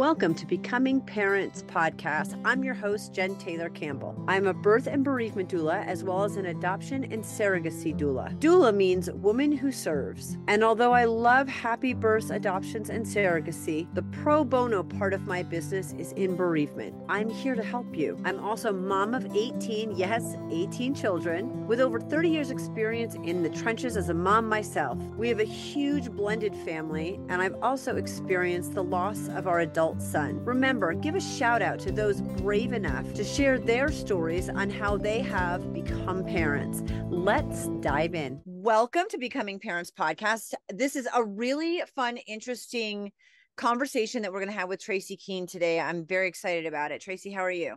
Welcome to Becoming Parents podcast. I'm your host, Jen Taylor Campbell. I'm a birth and bereavement doula, as well as an adoption and surrogacy doula. Doula means woman who serves. And although I love happy births, adoptions, and surrogacy, the pro bono part of my business is in bereavement. I'm here to help you. I'm also mom of 18, yes, 18 children, with over 30 years' experience in the trenches as a mom myself. We have a huge blended family, and I've also experienced the loss of our adult adult son. Remember, give a shout out to those brave enough to share their stories on how they have become parents. Let's dive in. Welcome to Becoming Parents podcast. This is a really fun, interesting conversation that we're going to have with Tracy Keene today. I'm very excited about it. Tracy, how are you?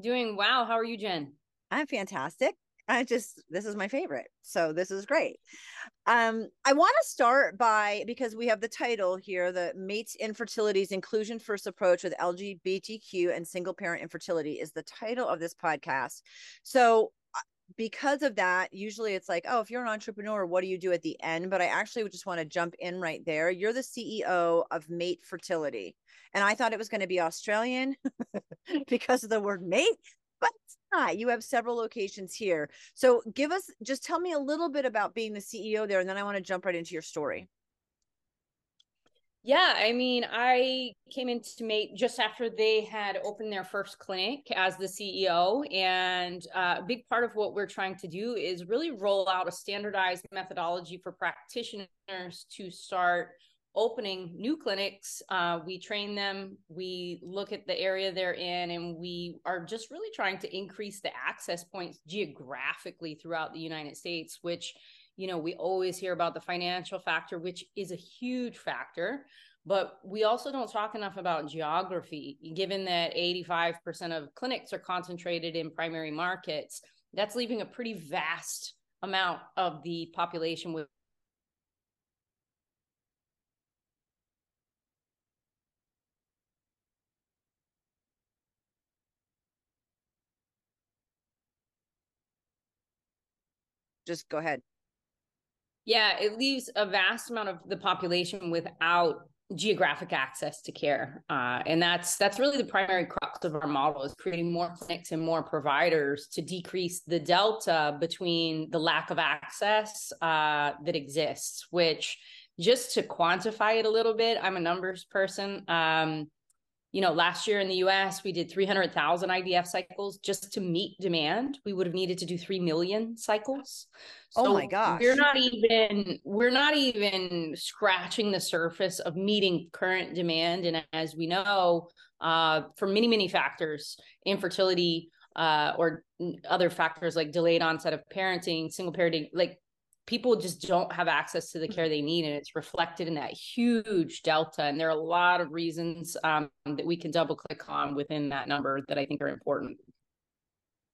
Doing wow. How are you, Jen? I'm fantastic. I just this is my favorite. So this is great. Um I want to start by because we have the title here, the Mates Infertility's Inclusion First Approach with LGBTQ and Single Parent Infertility is the title of this podcast. So uh, because of that, usually it's like, oh, if you're an entrepreneur, what do you do at the end? But I actually just want to jump in right there. You're the CEO of Mate Fertility. And I thought it was going to be Australian because of the word mate, but not. You have several locations here. So give us just tell me a little bit about being the CEO there, and then I want to jump right into your story. Yeah, I mean, I came into Mate just after they had opened their first clinic as the CEO. And uh, a big part of what we're trying to do is really roll out a standardized methodology for practitioners to start opening new clinics. Uh, we train them, we look at the area they're in, and we are just really trying to increase the access points geographically throughout the United States, which, you know, we always hear about the financial factor, which is a huge factor. But we also don't talk enough about geography, given that 85% of clinics are concentrated in primary markets. That's leaving a pretty vast amount of the population with just go ahead. Yeah, it leaves a vast amount of the population without geographic access to care uh, and that's that's really the primary crux of our model is creating more clinics and more providers to decrease the delta between the lack of access uh, that exists which just to quantify it a little bit i'm a numbers person um, you know, last year in the US, we did 300,000 IVF cycles just to meet demand. We would have needed to do 3 million cycles. Oh so oh my gosh. We're not even we're not even scratching the surface of meeting current demand and as we know, uh, for many many factors, infertility uh, or other factors like delayed onset of parenting, single parenting, like people just don't have access to the care they need and it's reflected in that huge delta and there are a lot of reasons um, that we can double click on within that number that i think are important.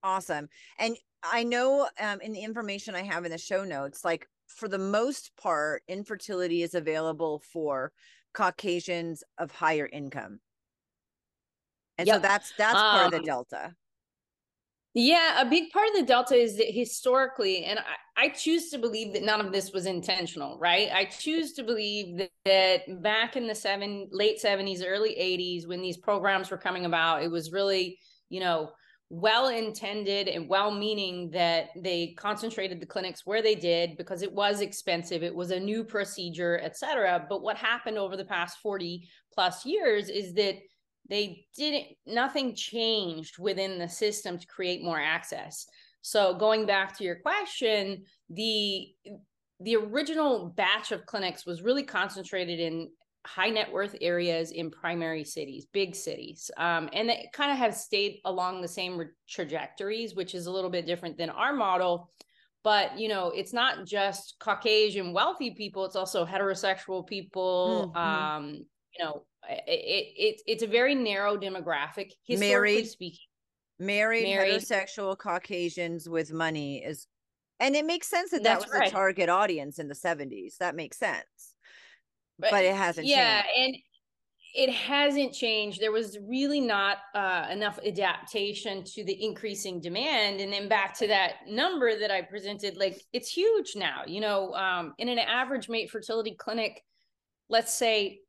Awesome. And i know um, in the information i have in the show notes like for the most part infertility is available for caucasians of higher income. And yep. so that's that's part um, of the um, delta yeah, a big part of the delta is that historically, and I, I, choose to believe that none of this was intentional, right? I choose to believe that, that back in the seven, late 70s, early 80s, when these programs were coming about, it was really, you know, well intended and well meaning that they concentrated the clinics where they did because it was expensive, it was a new procedure, et cetera. But what happened over the past 40 plus years is that they didn't nothing changed within the system to create more access so going back to your question the the original batch of clinics was really concentrated in high net worth areas in primary cities big cities um, and it kind of have stayed along the same re- trajectories which is a little bit different than our model but you know it's not just caucasian wealthy people it's also heterosexual people mm-hmm. um, you know it, it, it's a very narrow demographic. Historically married, speaking married, married. heterosexual caucasians with money is and it makes sense that that was right. the target audience in the 70s that makes sense. But, but it hasn't yeah changed. and it hasn't changed. There was really not uh, enough adaptation to the increasing demand. And then back to that number that i presented like it's huge now you know um, in an average mate fertility clinic let's say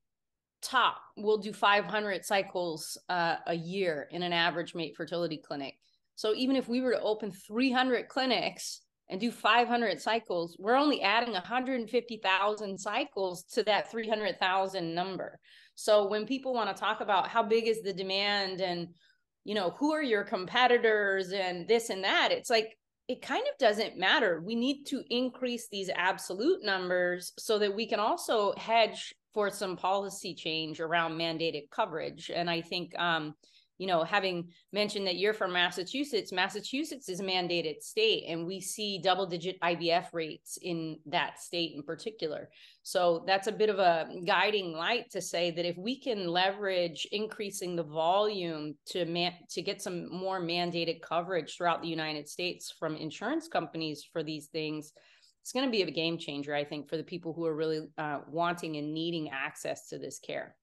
top we'll do 500 cycles uh, a year in an average mate fertility clinic. So even if we were to open 300 clinics and do 500 cycles, we're only adding 150,000 cycles to that 300,000 number. So when people want to talk about how big is the demand and you know who are your competitors and this and that, it's like it kind of doesn't matter. We need to increase these absolute numbers so that we can also hedge for some policy change around mandated coverage. And I think, um, you know, having mentioned that you're from Massachusetts, Massachusetts is a mandated state, and we see double digit IVF rates in that state in particular. So that's a bit of a guiding light to say that if we can leverage increasing the volume to man- to get some more mandated coverage throughout the United States from insurance companies for these things, it's going to be a game changer, I think, for the people who are really uh, wanting and needing access to this care.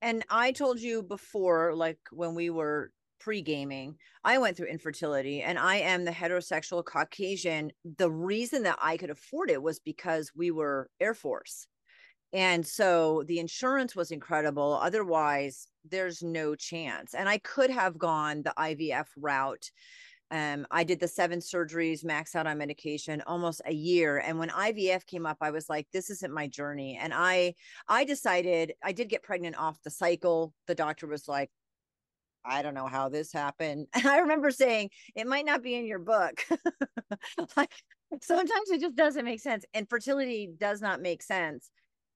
And I told you before, like when we were pre gaming, I went through infertility and I am the heterosexual Caucasian. The reason that I could afford it was because we were Air Force. And so the insurance was incredible. Otherwise, there's no chance. And I could have gone the IVF route um, I did the seven surgeries, max out on medication, almost a year. And when IVF came up, I was like, this isn't my journey. And I I decided I did get pregnant off the cycle. The doctor was like, I don't know how this happened. And I remember saying, it might not be in your book. like sometimes it just doesn't make sense. And fertility does not make sense.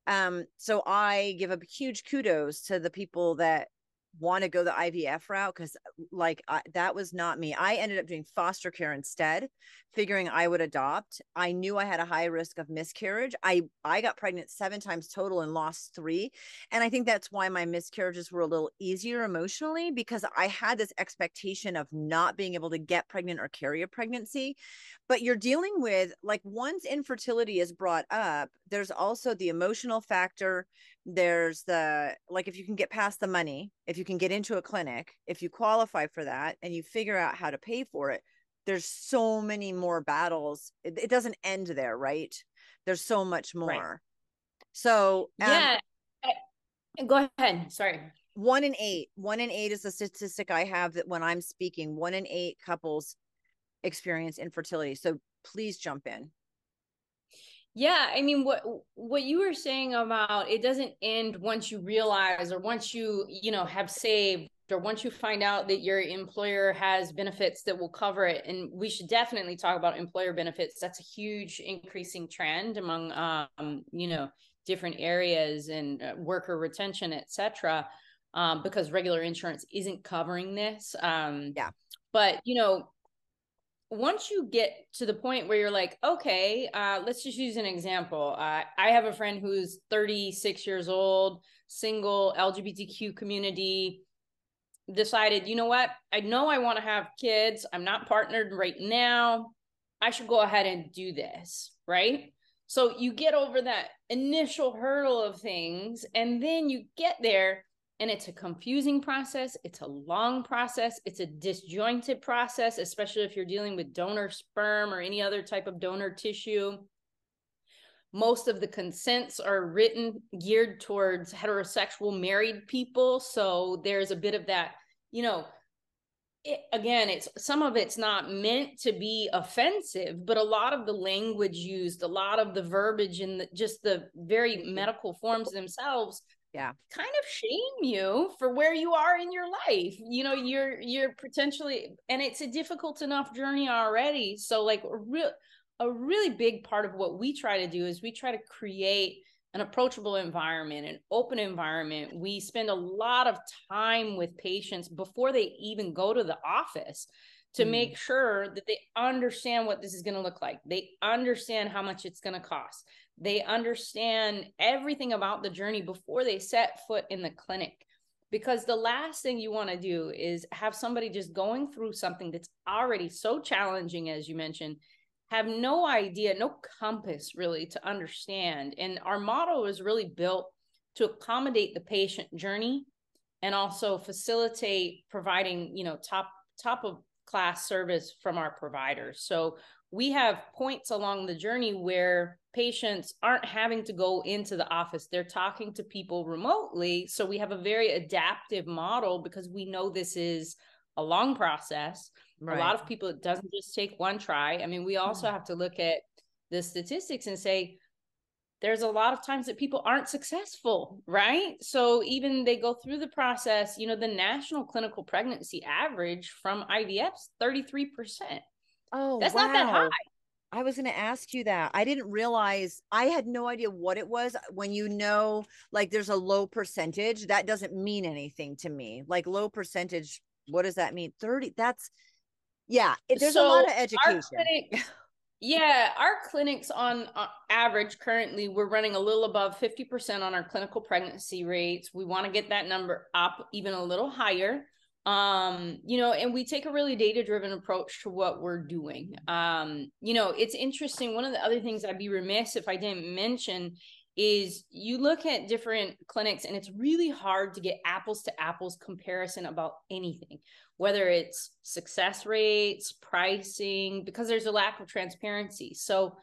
Um, so I give a huge kudos to the people that want to go the IVF route because uh, like I, that was not me. I ended up doing foster care instead, figuring I would adopt. I knew I had a high risk of miscarriage. I I got pregnant 7 times total and lost 3. And I think that's why my miscarriages were a little easier emotionally because I had this expectation of not being able to get pregnant or carry a pregnancy. But you're dealing with like once infertility is brought up, there's also the emotional factor there's the like if you can get past the money if you can get into a clinic if you qualify for that and you figure out how to pay for it there's so many more battles. It, it doesn't end there right? There's so much more. Right. so um, yeah go ahead sorry. One in eight one in eight is a statistic i have that when i'm speaking one in eight couples experience infertility. So please jump in yeah, I mean what what you were saying about it doesn't end once you realize or once you, you know, have saved or once you find out that your employer has benefits that will cover it and we should definitely talk about employer benefits. That's a huge increasing trend among um, you know, different areas and uh, worker retention, etc. Um, because regular insurance isn't covering this. Um, yeah. But, you know, once you get to the point where you're like, okay, uh, let's just use an example. Uh, I have a friend who's 36 years old, single, LGBTQ community, decided, you know what? I know I want to have kids. I'm not partnered right now. I should go ahead and do this, right? So you get over that initial hurdle of things, and then you get there and it's a confusing process. It's a long process. It's a disjointed process, especially if you're dealing with donor sperm or any other type of donor tissue. Most of the consents are written geared towards heterosexual married people. So there's a bit of that, you know, it, again, it's some of it's not meant to be offensive, but a lot of the language used, a lot of the verbiage and just the very medical forms themselves yeah. kind of shame you for where you are in your life you know you're you're potentially and it's a difficult enough journey already so like a real a really big part of what we try to do is we try to create an approachable environment an open environment. We spend a lot of time with patients before they even go to the office to mm. make sure that they understand what this is going to look like. They understand how much it's going to cost they understand everything about the journey before they set foot in the clinic. Because the last thing you want to do is have somebody just going through something that's already so challenging, as you mentioned, have no idea, no compass really to understand. And our model is really built to accommodate the patient journey and also facilitate providing, you know, top top of class service from our providers. So we have points along the journey where patients aren't having to go into the office they're talking to people remotely so we have a very adaptive model because we know this is a long process right. a lot of people it doesn't just take one try i mean we also mm-hmm. have to look at the statistics and say there's a lot of times that people aren't successful, right? So even they go through the process, you know, the national clinical pregnancy average from IVF's 33%. Oh, that's wow. not that high. I was going to ask you that. I didn't realize, I had no idea what it was. When you know, like there's a low percentage, that doesn't mean anything to me. Like low percentage, what does that mean? 30, that's, yeah, there's so a lot of education. Clinic, yeah, our clinics on uh, average currently we're running a little above 50% on our clinical pregnancy rates. We want to get that number up even a little higher. Um, you know, and we take a really data-driven approach to what we're doing. Um, you know, it's interesting. One of the other things I'd be remiss if I didn't mention is you look at different clinics and it's really hard to get apples to apples comparison about anything whether it's success rates, pricing, because there's a lack of transparency. So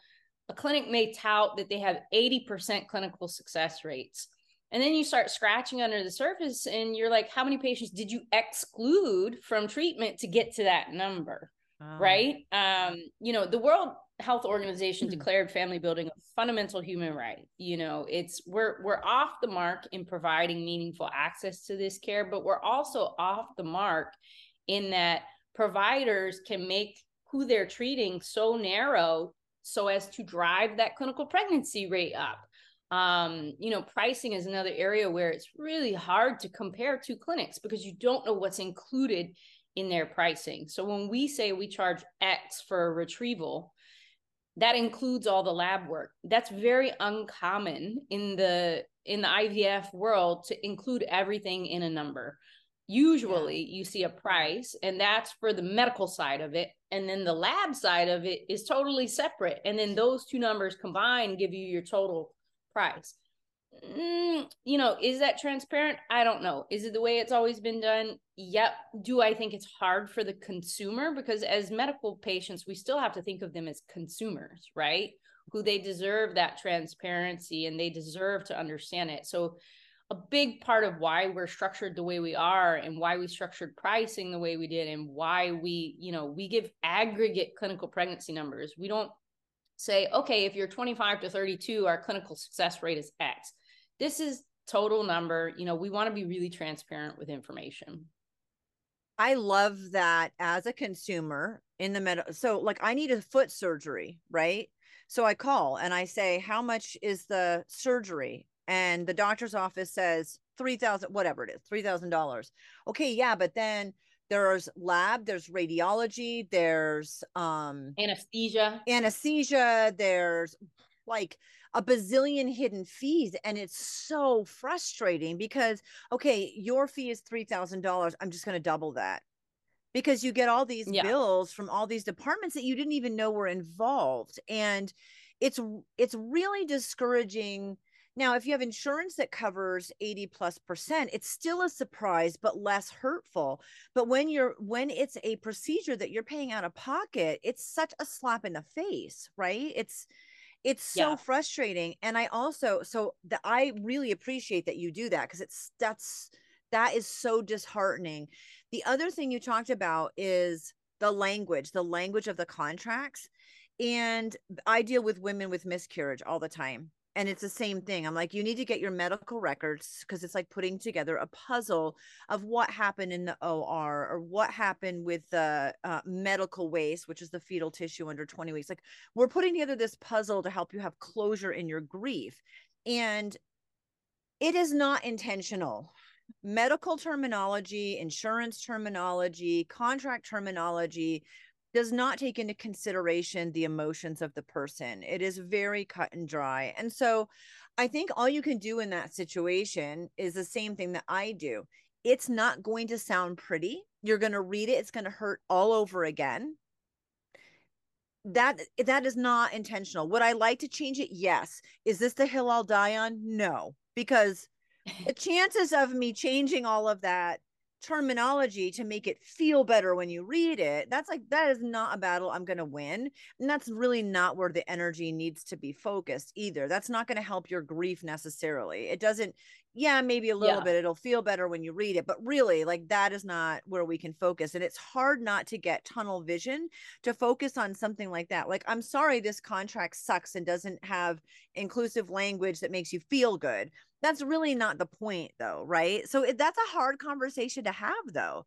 a clinic may tout that they have 80% clinical success rates. And then you start scratching under the surface and you're like, how many patients did you exclude from treatment to get to that number? Oh. Right. Um, you know, the World Health Organization mm-hmm. declared family building a fundamental human right. You know, it's we're we're off the mark in providing meaningful access to this care, but we're also off the mark in that providers can make who they're treating so narrow so as to drive that clinical pregnancy rate up. Um, you know, pricing is another area where it's really hard to compare two clinics because you don't know what's included in their pricing. So when we say we charge X for a retrieval, that includes all the lab work. That's very uncommon in the in the IVF world to include everything in a number usually yeah. you see a price and that's for the medical side of it and then the lab side of it is totally separate and then those two numbers combined give you your total price. Mm, you know is that transparent? I don't know. Is it the way it's always been done? Yep. Do i think it's hard for the consumer? Because as medical patients we still have to think of them as consumers right? Who they deserve that transparency and they deserve to understand it. So a big part of why we're structured the way we are and why we structured pricing the way we did and why we you know we give aggregate clinical pregnancy numbers. We don't say okay if you're 25 to 32 our clinical success rate is x. This is total number you know we want to be really transparent with information. I love that as a consumer in the med so like i need a foot surgery right? So i call and i say how much is the surgery? And the doctor's office says 3000 whatever it is $3000 okay yeah but then there's lab there's radiology there's um anesthesia anesthesia there's like a bazillion hidden fees and it's so frustrating because okay your fee is $3000 i'm just going to double that because you get all these yeah. bills from all these departments that you didn't even know were involved and it's it's really discouraging now, if you have insurance that covers 80 plus percent, it's still a surprise, but less hurtful. But when you're when it's a procedure that you're paying out of pocket, it's such a slap in the face, right? It's it's so yeah. frustrating. And I also so that I really appreciate that you do that because it's that's that is so disheartening. The other thing you talked about is the language, the language of the contracts. And I deal with women with miscarriage all the time and it's the same thing. I'm like, you need to get your medical records because it's like putting together a puzzle of what happened in the OR or what happened with the uh, medical waste, which is the fetal tissue under 20 weeks. Like, we're putting together this puzzle to help you have closure in your grief. And it is not intentional. Medical terminology, insurance terminology, contract terminology does not take into consideration the emotions of the person. It is very cut and dry. And so I think all you can do in that situation is the same thing that I do. It's not going to sound pretty. You're going to read it, it's going to hurt all over again. That that is not intentional. Would I like to change it? Yes. Is this the hill I'll die on? No, because the chances of me changing all of that terminology to make it feel better when you read it that's like that is not a battle i'm going to win and that's really not where the energy needs to be focused either that's not going to help your grief necessarily it doesn't yeah maybe a little yeah. bit it'll feel better when you read it but really like that is not where we can focus and it's hard not to get tunnel vision to focus on something like that like i'm sorry this contract sucks and doesn't have inclusive language that makes you feel good that's really not the point though right? So it, that's a hard conversation to have though.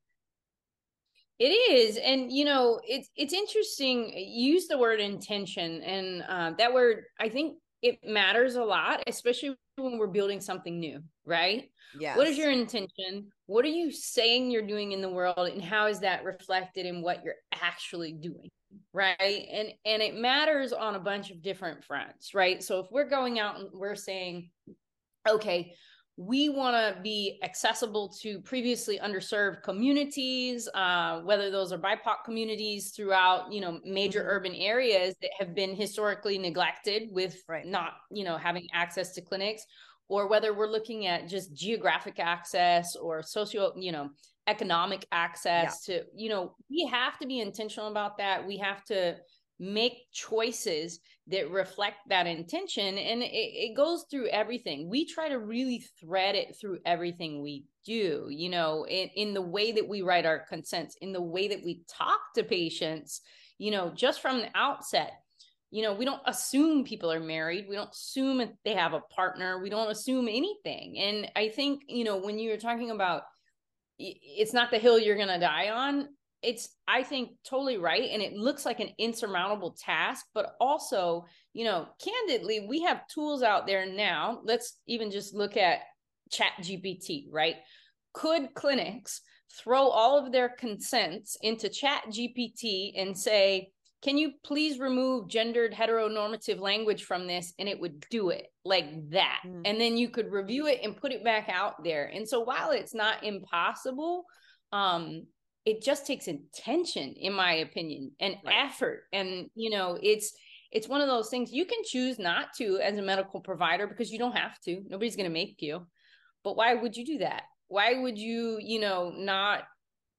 It is and you know it's it's interesting use the word intention and uh, that word i think it matters a lot especially when we're building something new right? Yeah what is your intention? What are you saying you're doing in the world and how is that reflected in what you're actually doing right? And and it matters on a bunch of different fronts right? So if we're going out and we're saying okay, we want to be accessible to previously underserved communities, uh, whether those are BIPOC communities throughout, you know, major mm-hmm. urban areas that have been historically neglected with right. not, you know, having access to clinics, or whether we're looking at just geographic access or socio, you know, economic access yeah. to, you know, we have to be intentional about that. We have to make choices that reflect that intention and it, it, goes through everything. We try to really thread it through everything we do you know in, in the way that we write our consents in the way that we talk to patients you know just from the outset. You know we don't assume people are married. We don't assume they have a partner. We don't assume anything. And i think you know when you're talking about it's not the hill you're going to die on it's i think totally right and it looks like an insurmountable task but also you know candidly we have tools out there now. Let's even just look at chat gpt right? Could clinics throw all of their consents into chat gpt and say can you please remove gendered heteronormative language from this? And it would do it like that. Mm. and then you could review it and put it back out there. And so while it's not impossible um it just takes intention in my opinion and right. effort. And you know it's it's one of those things you can choose not to as a medical provider because you don't have to. Nobody's going to make you. But why would you do that? Why would you you know not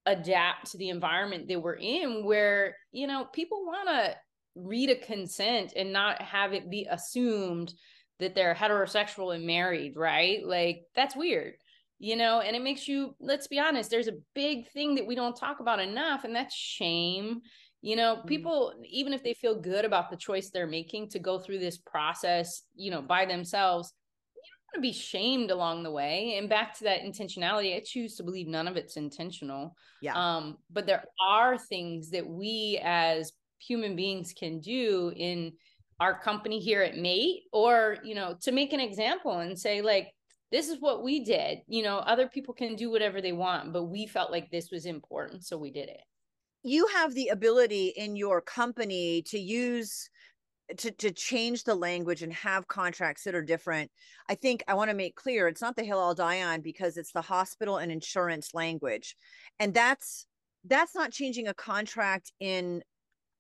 adapt to the environment that we're in where you know people want to read a consent and not have it be assumed that they're heterosexual and married right? Like that's weird you know, and it makes you, let's be honest, there's a big thing that we don't talk about enough, and that's shame. You know, mm-hmm. people, even if they feel good about the choice they're making to go through this process, you know, by themselves, you don't want to be shamed along the way. And back to that intentionality, I choose to believe none of it's intentional. Yeah. Um, but there are things that we as human beings can do in our company here at Mate, or, you know, to make an example and say, like, this is what we did. You know, other people can do whatever they want, but we felt like this was important. So we did it. You have the ability in your company to use to, to change the language and have contracts that are different. I think I want to make clear it's not the hill I'll die on because it's the hospital and insurance language. And that's that's not changing a contract in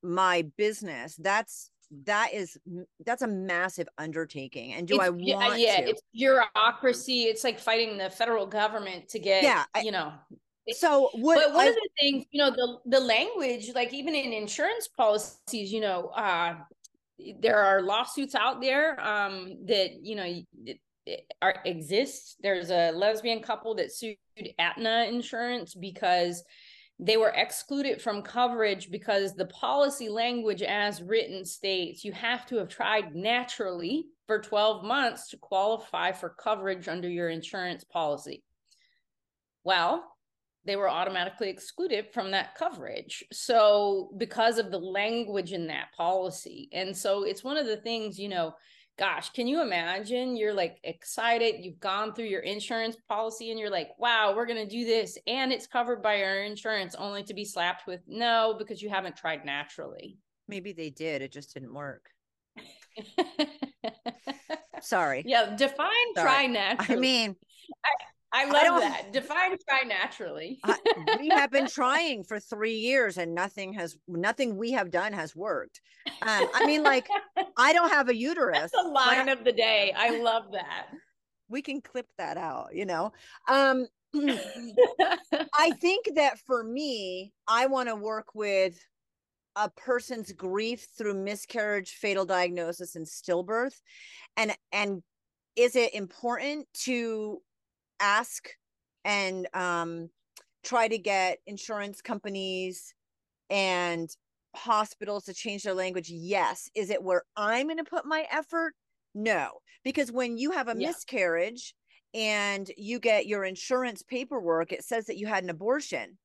my business. That's that is that's a massive undertaking and do it's, i want yeah, yeah to? it's bureaucracy it's like fighting the federal government to get yeah you know so what but one I, of the things you know the the language like even in insurance policies you know uh there are lawsuits out there um that you know are exist there's a lesbian couple that sued Aetna insurance because they were excluded from coverage because the policy language as written states you have to have tried naturally for 12 months to qualify for coverage under your insurance policy. Well, they were automatically excluded from that coverage. So, because of the language in that policy. And so, it's one of the things, you know, gosh, can you imagine? You're like excited, you've gone through your insurance policy and you're like, wow, we're going to do this and it's covered by our insurance only to be slapped with no because you haven't tried naturally. Maybe they did, it just didn't work. Sorry. Yeah, define Sorry. try naturally. I mean, I, I love I that. Define try naturally. uh, we have been trying for three years and nothing has, nothing we have done has worked. Um, I mean, like, I don't have a uterus. That's the line of the day. I love that. We can clip that out, you know. Um, I think that for me, I want to work with a person's grief through miscarriage, fatal diagnosis, and stillbirth. And and is it important to ask and um, try to get insurance companies and hospitals to change their language? Yes. Is it where I'm going to put my effort? No, because when you have a yeah. miscarriage and you get your insurance paperwork, it says that you had an abortion.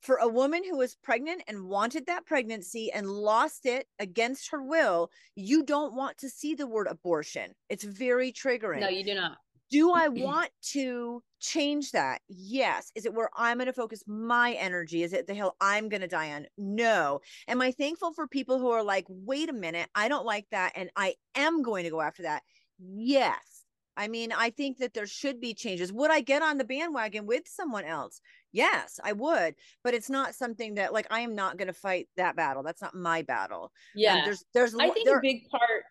For a woman who was pregnant and wanted that pregnancy and lost it against her will, you don't want to see the word abortion. It's very triggering. No, you do not. Do I want to change that? Yes. Is it where I'm going to focus my energy? Is it the hill I'm going to die on? No. Am I thankful for people who are like, wait a minute, I don't like that and I am going to go after that? Yes. I mean, I think that there should be changes. Would I get on the bandwagon with someone else? Yes, I would, but it's not something that like I am not going to fight that battle. That's not my battle. Yeah, um, there's there's I think there, a big part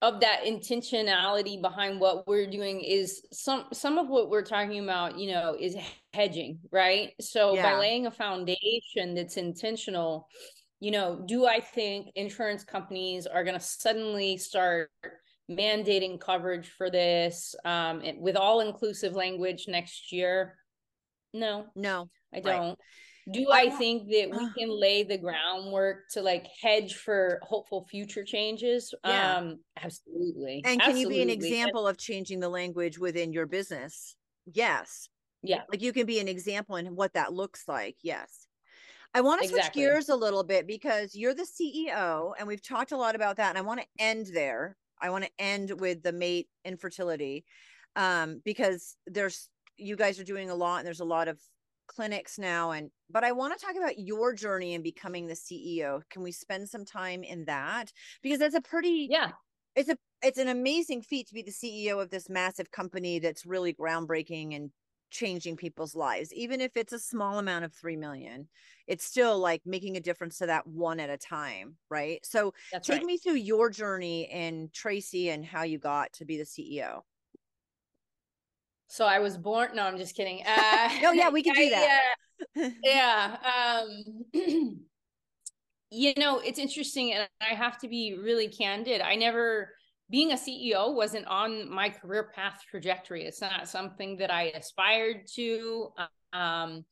of that intentionality behind what we're doing is some some of what we're talking about. You know, is hedging, right? So yeah. by laying a foundation that's intentional, you know, do I think insurance companies are going to suddenly start mandating coverage for this um, with all inclusive language next year? No, no, I don't. Right. Do I, think that we can lay the groundwork to like hedge for hopeful future changes? Yeah. Um, absolutely. And can absolutely. you be an example of changing the language within your business? Yes. Yeah. Like you can be an example in what that looks like. Yes. I want to switch gears a little bit because you're the CEO and we've talked a lot about that. And I want to end there I want to end with the mate infertility um, because there's you guys are doing a lot and there's a lot of clinics now and but I want to talk about your journey in becoming the CEO. Can we spend some time in that? Because that's a pretty yeah. It's a it's an amazing feat to be the CEO of this massive company that's really groundbreaking and changing people's lives even if it's a small amount of 3 million it's still like making a difference to that one at a time right so That's take right. me through your journey in tracy and how you got to be the ceo so i was born no i'm just kidding uh no yeah we can do that yeah yeah um you know it's interesting and i have to be really candid i never being a CEO wasn't on my career path trajectory. It's not something that I aspired to. Um,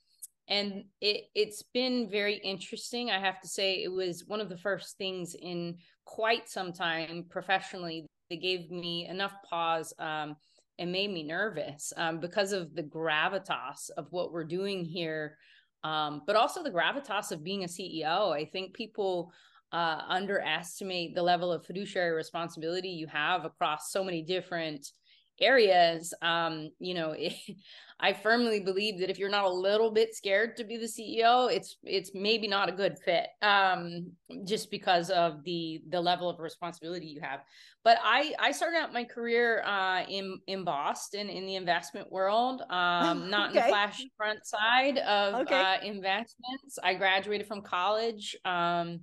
and it, it's been very interesting. I have to say, it was one of the first things in quite some time professionally that gave me enough pause um, and made me nervous um, because of the gravitas of what we're doing here. Um, but also the gravitas of being a CEO. I think people uh, underestimate the level of fiduciary responsibility you have across so many different areas um you know it, i firmly believe that if you're not a little bit scared to be the ceo it's it's maybe not a good fit um just because of the the level of responsibility you have but i i started out my career uh in in boston in the investment world um not okay. in the flash front side of okay. uh investments i graduated from college um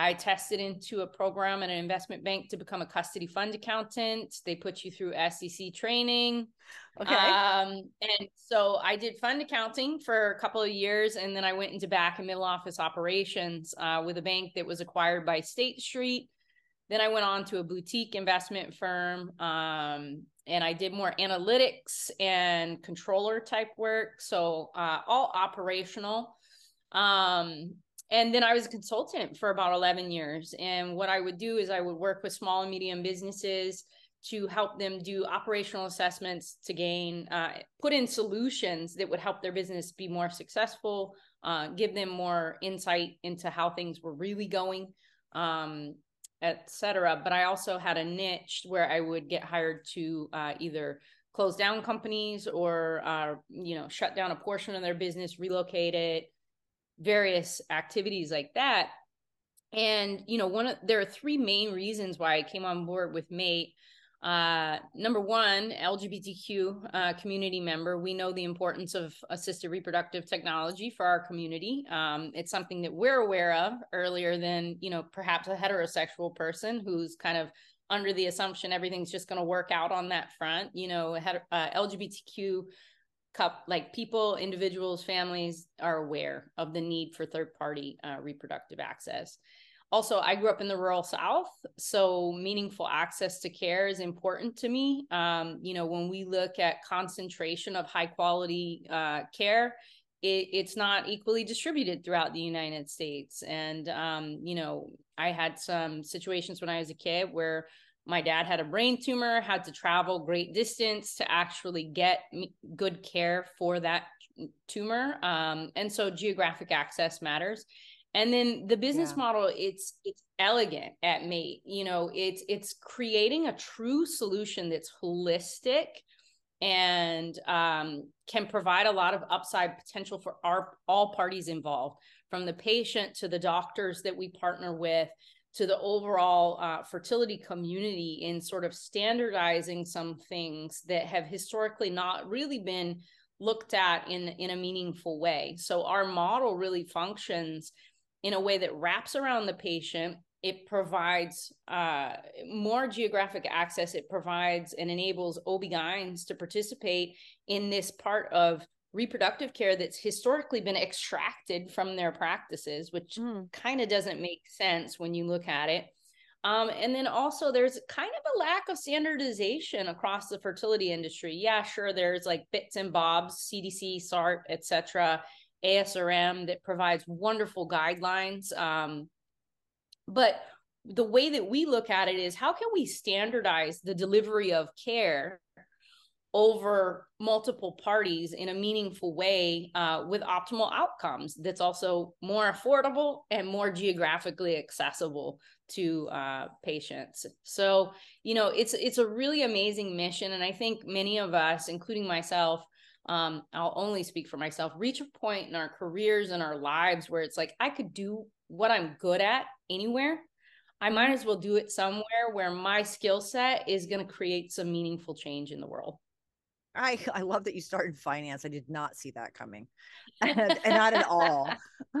I tested into a program at an investment bank to become a custody fund accountant. They put you through SEC training. Okay. Um, and so I did fund accounting for a couple of years, and then I went into back and middle office operations uh, with a bank that was acquired by State Street. Then I went on to a boutique investment firm, um, and I did more analytics and controller type work. So uh, all operational. Um, and then I was a consultant for about 11 years. And what I would do is I would work with small and medium businesses to help them do operational assessments to gain, uh, put in solutions that would help their business be more successful, uh, give them more insight into how things were really going, um, etc. But I also had a niche where I would get hired to uh, either close down companies or, uh, you know, shut down a portion of their business, relocate it, various activities like that. And you know one of there are three main reasons why i came on board with mate uh, number one lgbtq uh, community member. We know the importance of assisted reproductive technology for our community. Um, it's something that we're aware of earlier than you know perhaps a heterosexual person who's kind of under the assumption everything's just going to work out on that front. You know uh, lgbtq cup like people individuals families are aware of the need for third party uh, reproductive access. Also i grew up in the rural south so meaningful access to care is important to me. Um, you know when we look at concentration of high quality uh, care it, it's not equally distributed throughout the united states. And um, you know i had some situations when i was a kid where my dad had a brain tumor had to travel great distance to actually get good care for that tumor. Um, and so geographic access matters. And then the business yeah. model it's it's elegant at mate. You know it's it's creating a true solution that's holistic and um, can provide a lot of upside potential for our all parties involved from the patient to the doctors that we partner with to the overall uh, fertility community in sort of standardizing some things that have historically not really been looked at in in a meaningful way. So our model really functions in a way that wraps around the patient. It provides uh, more geographic access. It provides and enables ob-gyns to participate in this part of reproductive care that's historically been extracted from their practices, which mm. kind of doesn't make sense when you look at it. Um, and then also there's kind of a lack of standardization across the fertility industry. Yeah, sure, there's like bits and bobs, CDC, SART, etc., ASRM that provides wonderful guidelines. Um, but the way that we look at it is how can we standardize the delivery of care over multiple parties in a meaningful way uh, with optimal outcomes that's also more affordable and more geographically accessible to uh, patients. So you know it's it's a really amazing mission and i think many of us including myself um, i'll only speak for myself reach a point in our careers and our lives where it's like i could do what i'm good at anywhere. I might as well do it somewhere where my skill set is going to create some meaningful change in the world I I love that you started finance. I did not see that coming, and, and not at all.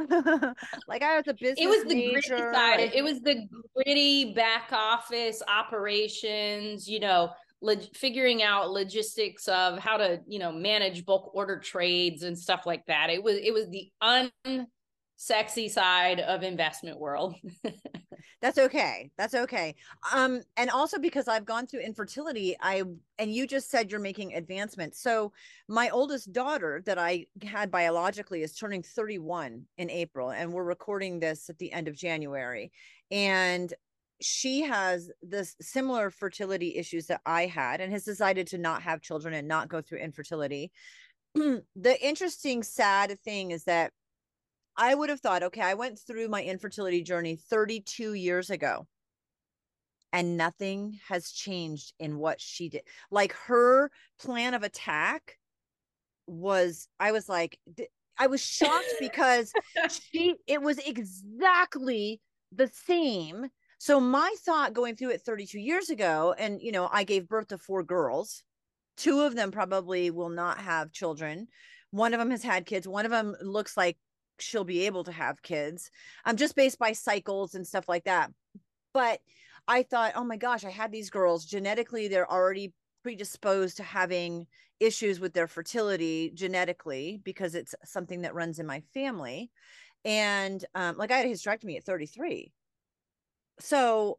like I was a business. It was the major, gritty side. Like... It was the gritty back office operations. You know, log- figuring out logistics of how to you know manage bulk order trades and stuff like that. It was it was the unsexy side of investment world. That's okay that's okay. Um and also because i've gone through infertility i and you just said you're making advancements. So my oldest daughter that i had biologically is turning 31 in april and we're recording this at the end of january. And she has this similar fertility issues that i had and has decided to not have children and not go through infertility. The interesting sad thing is that I would have thought, okay, I went through my infertility journey 32 years ago and nothing has changed in what she did. Like her plan of attack was, I was like, I was shocked because she, it was exactly the same. So my thought going through it 32 years ago, and you know, I gave birth to four girls. Two of them probably will not have children. One of them has had kids. One of them looks like she'll be able to have kids um just based by cycles and stuff like that. But i thought oh my gosh i had these girls. Genetically they're already predisposed to having issues with their fertility genetically because it's something that runs in my family. And um like i had a hysterectomy at 33 so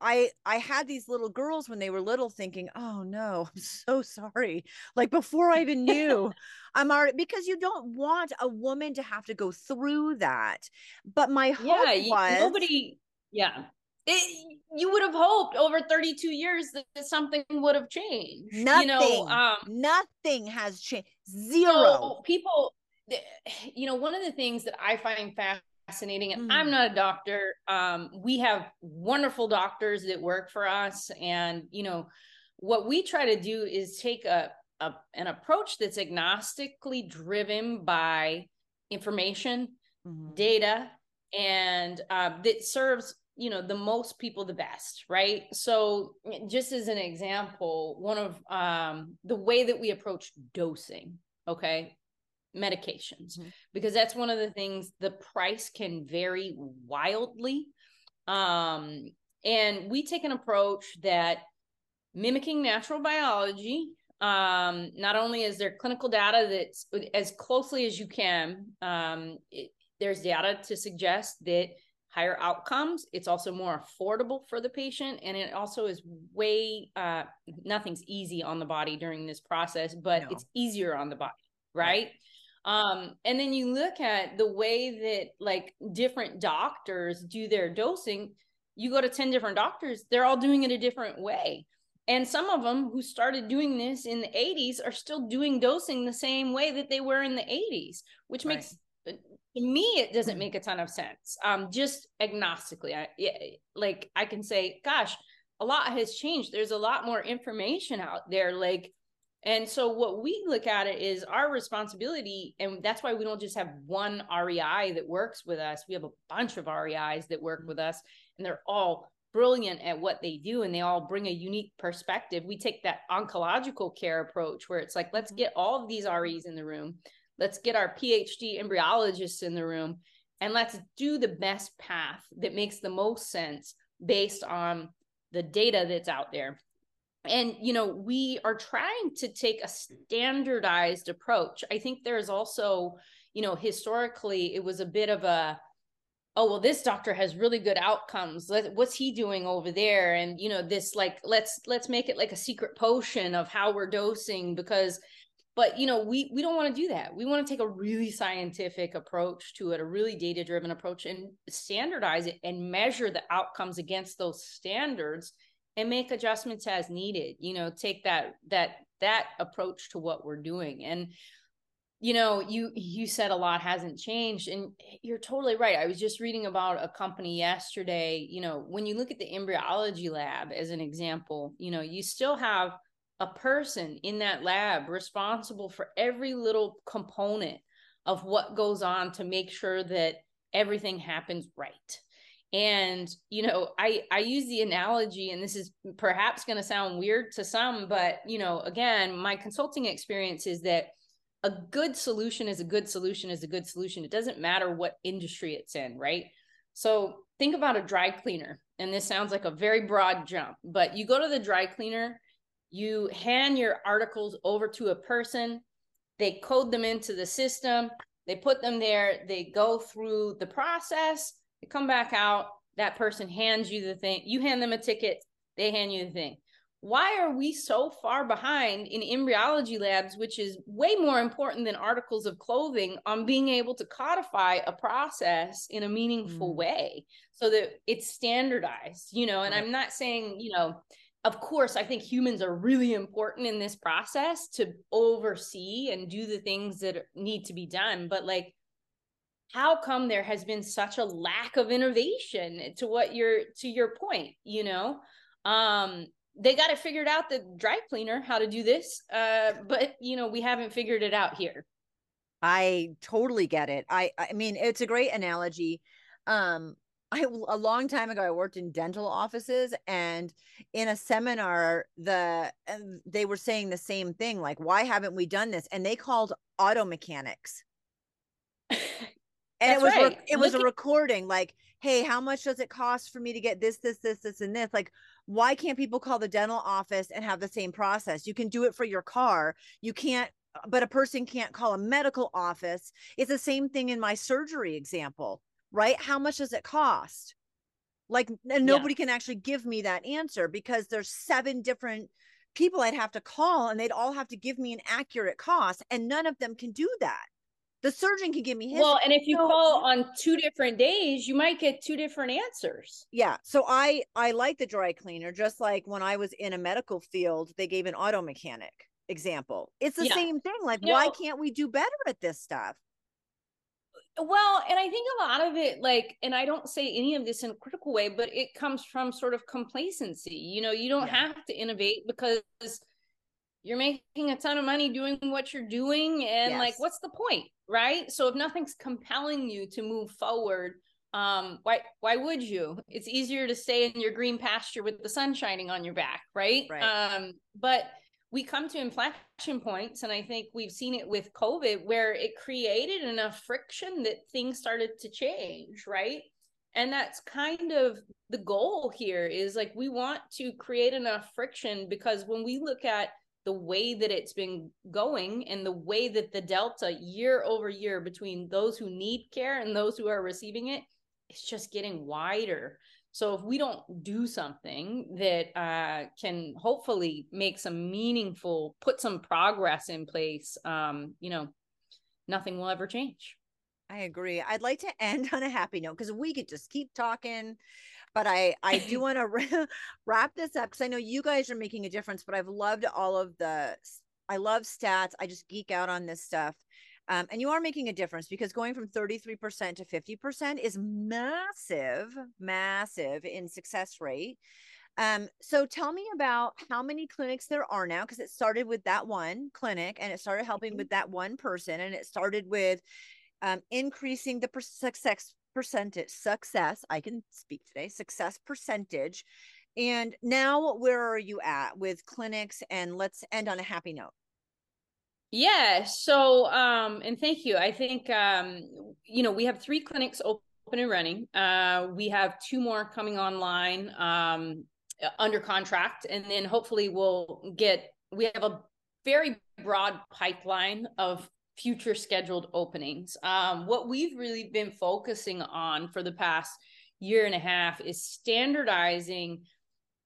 I I had these little girls when they were little thinking, "Oh no, I'm so sorry." Like before I even knew, I'm already because you don't want a woman to have to go through that. But my hope yeah, was nobody yeah. It, you would have hoped over 32 years that something would have changed. Nothing. You know, um, nothing has changed. Zero. So people you know, one of the things that I find fascinating. And mm. I'm not a doctor. Um, we have wonderful doctors that work for us. And, you know, what we try to do is take a, a an approach that's agnostically driven by information, mm-hmm. data, and uh, that serves you know the most people the best right so just as an example one of um the way that we approach dosing okay medications mm-hmm. because that's one of the things the price can vary wildly um and we take an approach that mimicking natural biology Um, not only is there clinical data that's as closely as you can, um, it, there's data to suggest that higher outcomes. It's also more affordable for the patient, and it also is way uh, nothing's easy on the body during this process, but no. it's easier on the body, right? Um, and then you look at the way that like different doctors do their dosing. You go to 10 different doctors, they're all doing it a different way. And some of them who started doing this in the 80s are still doing dosing the same way that they were in the 80s, which right. makes uh, to me it doesn't make a ton of sense um just agnostically i yeah, like i can say gosh a lot has changed there's a lot more information out there like and so what we look at it is our responsibility, and that's why we don't just have one REI that works with us. We have a bunch of REIs that work mm-hmm. with us, and they're all brilliant at what they do, and they all bring a unique perspective. We take that oncological care approach where it's like, let's mm-hmm. get all of these REs in the room, let's get our PhD embryologists in the room, and let's do the best path that makes the most sense based on the data that's out there and you know we are trying to take a standardized approach. I think there's also you know historically it was a bit of a oh well this doctor has really good outcomes. What's he doing over there? And you know this like let's let's make it like a secret potion of how we're dosing because but you know we we don't want to do that. We want to take a really scientific approach to it a really data driven approach and standardize it and measure the outcomes against those standards and make adjustments as needed you know take that that that approach to what we're doing. And you know you you said a lot hasn't changed and you're totally right. I was just reading about a company yesterday you know when you look at the embryology lab as an example you know you still have a person in that lab responsible for every little component of what goes on to make sure that everything happens right and you know i i use the analogy and this is perhaps going to sound weird to some but you know again my consulting experience is that a good solution is a good solution is a good solution. It doesn't matter what industry it's in right? So think about a dry cleaner and this sounds like a very broad jump but you go to the dry cleaner you hand your articles over to a person they code them into the system they put them there they go through the process they come back out, that person hands you the thing, you hand them a ticket, they hand you the thing. Why are we so far behind in embryology labs, which is way more important than articles of clothing, on being able to codify a process in a meaningful mm. way so that it's standardized? You know, and right. I'm not saying, you know, of course, I think humans are really important in this process to oversee and do the things that need to be done. But like, how come there has been such a lack of innovation to what you're to your point you know? Um they got it figured out the dry cleaner how to do this uh but you know we haven't figured it out here. I totally get it. I i mean it's a great analogy. Um I a long time ago I worked in dental offices and in a seminar the they were saying the same thing like why haven't we done this? And they called auto mechanics and That's it was right. it was a recording like hey how much does it cost for me to get this this this this and this? Like why can't people call the dental office and have the same process? You can do it for your car. You can't uh, but a person can't call a medical office. It's the same thing in my surgery example right? How much does it cost? Like and nobody yeah. can actually give me that answer because there's seven different people I'd have to call and they'd all have to give me an accurate cost and none of them can do that the surgeon can give me his. Well, and if you so, call on two different days, you might get two different answers. Yeah. So I I like the dry cleaner, just like when I was in a medical field, they gave an auto mechanic example. It's the yeah. same thing. Like, you why know, can't we do better at this stuff? Well, and I think a lot of it, like, and I don't say any of this in a critical way, but it comes from sort of complacency. You know, you don't yeah. have to innovate because you're making a ton of money doing what you're doing and yes. like what's the point right so if nothing's compelling you to move forward um why why would you it's easier to stay in your green pasture with the sun shining on your back right, right. um but we come to inflection points and i think we've seen it with covid where it created enough friction that things started to change right and that's kind of the goal here is like we want to create enough friction because when we look at the way that it's been going and the way that the delta year over year between those who need care and those who are receiving it it's just getting wider. So if we don't do something that uh, can hopefully make some meaningful put some progress in place um, you know nothing will ever change. I agree. I'd like to end on a happy note because we could just keep talking, but I I do want to wrap this up because I know you guys are making a difference. But I've loved all of the. I love stats. I just geek out on this stuff. Um, and you are making a difference because going from 33% to 50% is massive, massive in success rate. Um, so tell me about how many clinics there are now because it started with that one clinic and it started helping mm-hmm. with that one person and it started with um, increasing the per- success percentage success i can speak today success percentage. And now where are you at with clinics? And let's end on a happy note. Yeah so um and thank you. I think um you know we have three clinics open and running. Uh we have two more coming online um under contract. And then hopefully we'll get we have a very broad pipeline of future scheduled openings. Um, what we've really been focusing on for the past year and a half is standardizing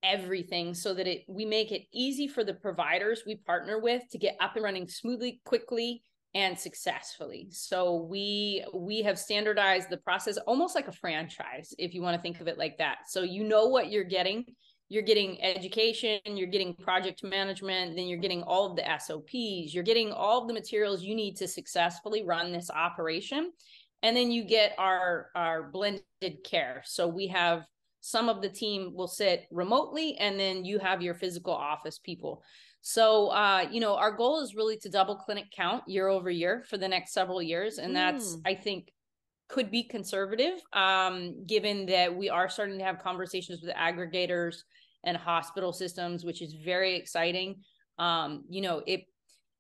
everything so that it we make it easy for the providers we partner with to get up and running smoothly quickly and successfully so we we have standardized the process almost like a franchise if you want to think of it like that so you know what you're getting you're getting education, you're getting project management, then you're getting all of the SOPs, you're getting all of the materials you need to successfully run this operation. And then you get our our blended care. So we have some of the team will sit remotely and then you have your physical office people. So uh, you know, our goal is really to double clinic count year over year for the next several years. And that's, mm. I think, could be conservative, um, given that we are starting to have conversations with aggregators and hospital systems, which is very exciting. Um, you know, it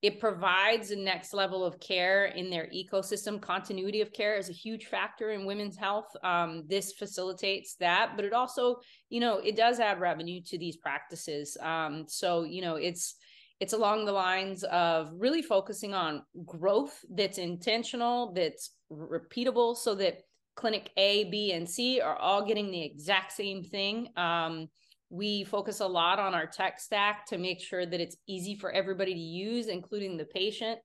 it provides a next level of care in their ecosystem. Continuity of care is a huge factor in women's health. Um, this facilitates that, but it also, you know, it does add revenue to these practices. Um, so, you know, it's it's along the lines of really focusing on growth that's intentional, that's repeatable, so that clinic A, B, and C are all getting the exact same thing. Um, we focus a lot on our tech stack to make sure that it's easy for everybody to use, including the patient,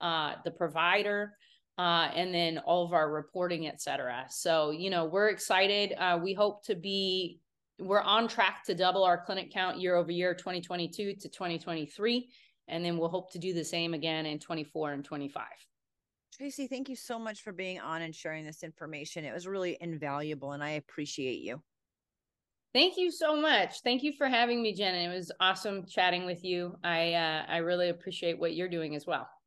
uh, the provider, uh, and then all of our reporting, et cetera. So, you know, we're excited. Uh, we hope to be, we're on track to double our clinic count year over year, 2022 to 2023. And then we'll hope to do the same again in 24 and 25. Tracy, thank you so much for being on and sharing this information. It was really invaluable, and I appreciate you. Thank you so much. Thank you for having me, Jen. It was awesome chatting with you. I uh, I really appreciate what you're doing as well.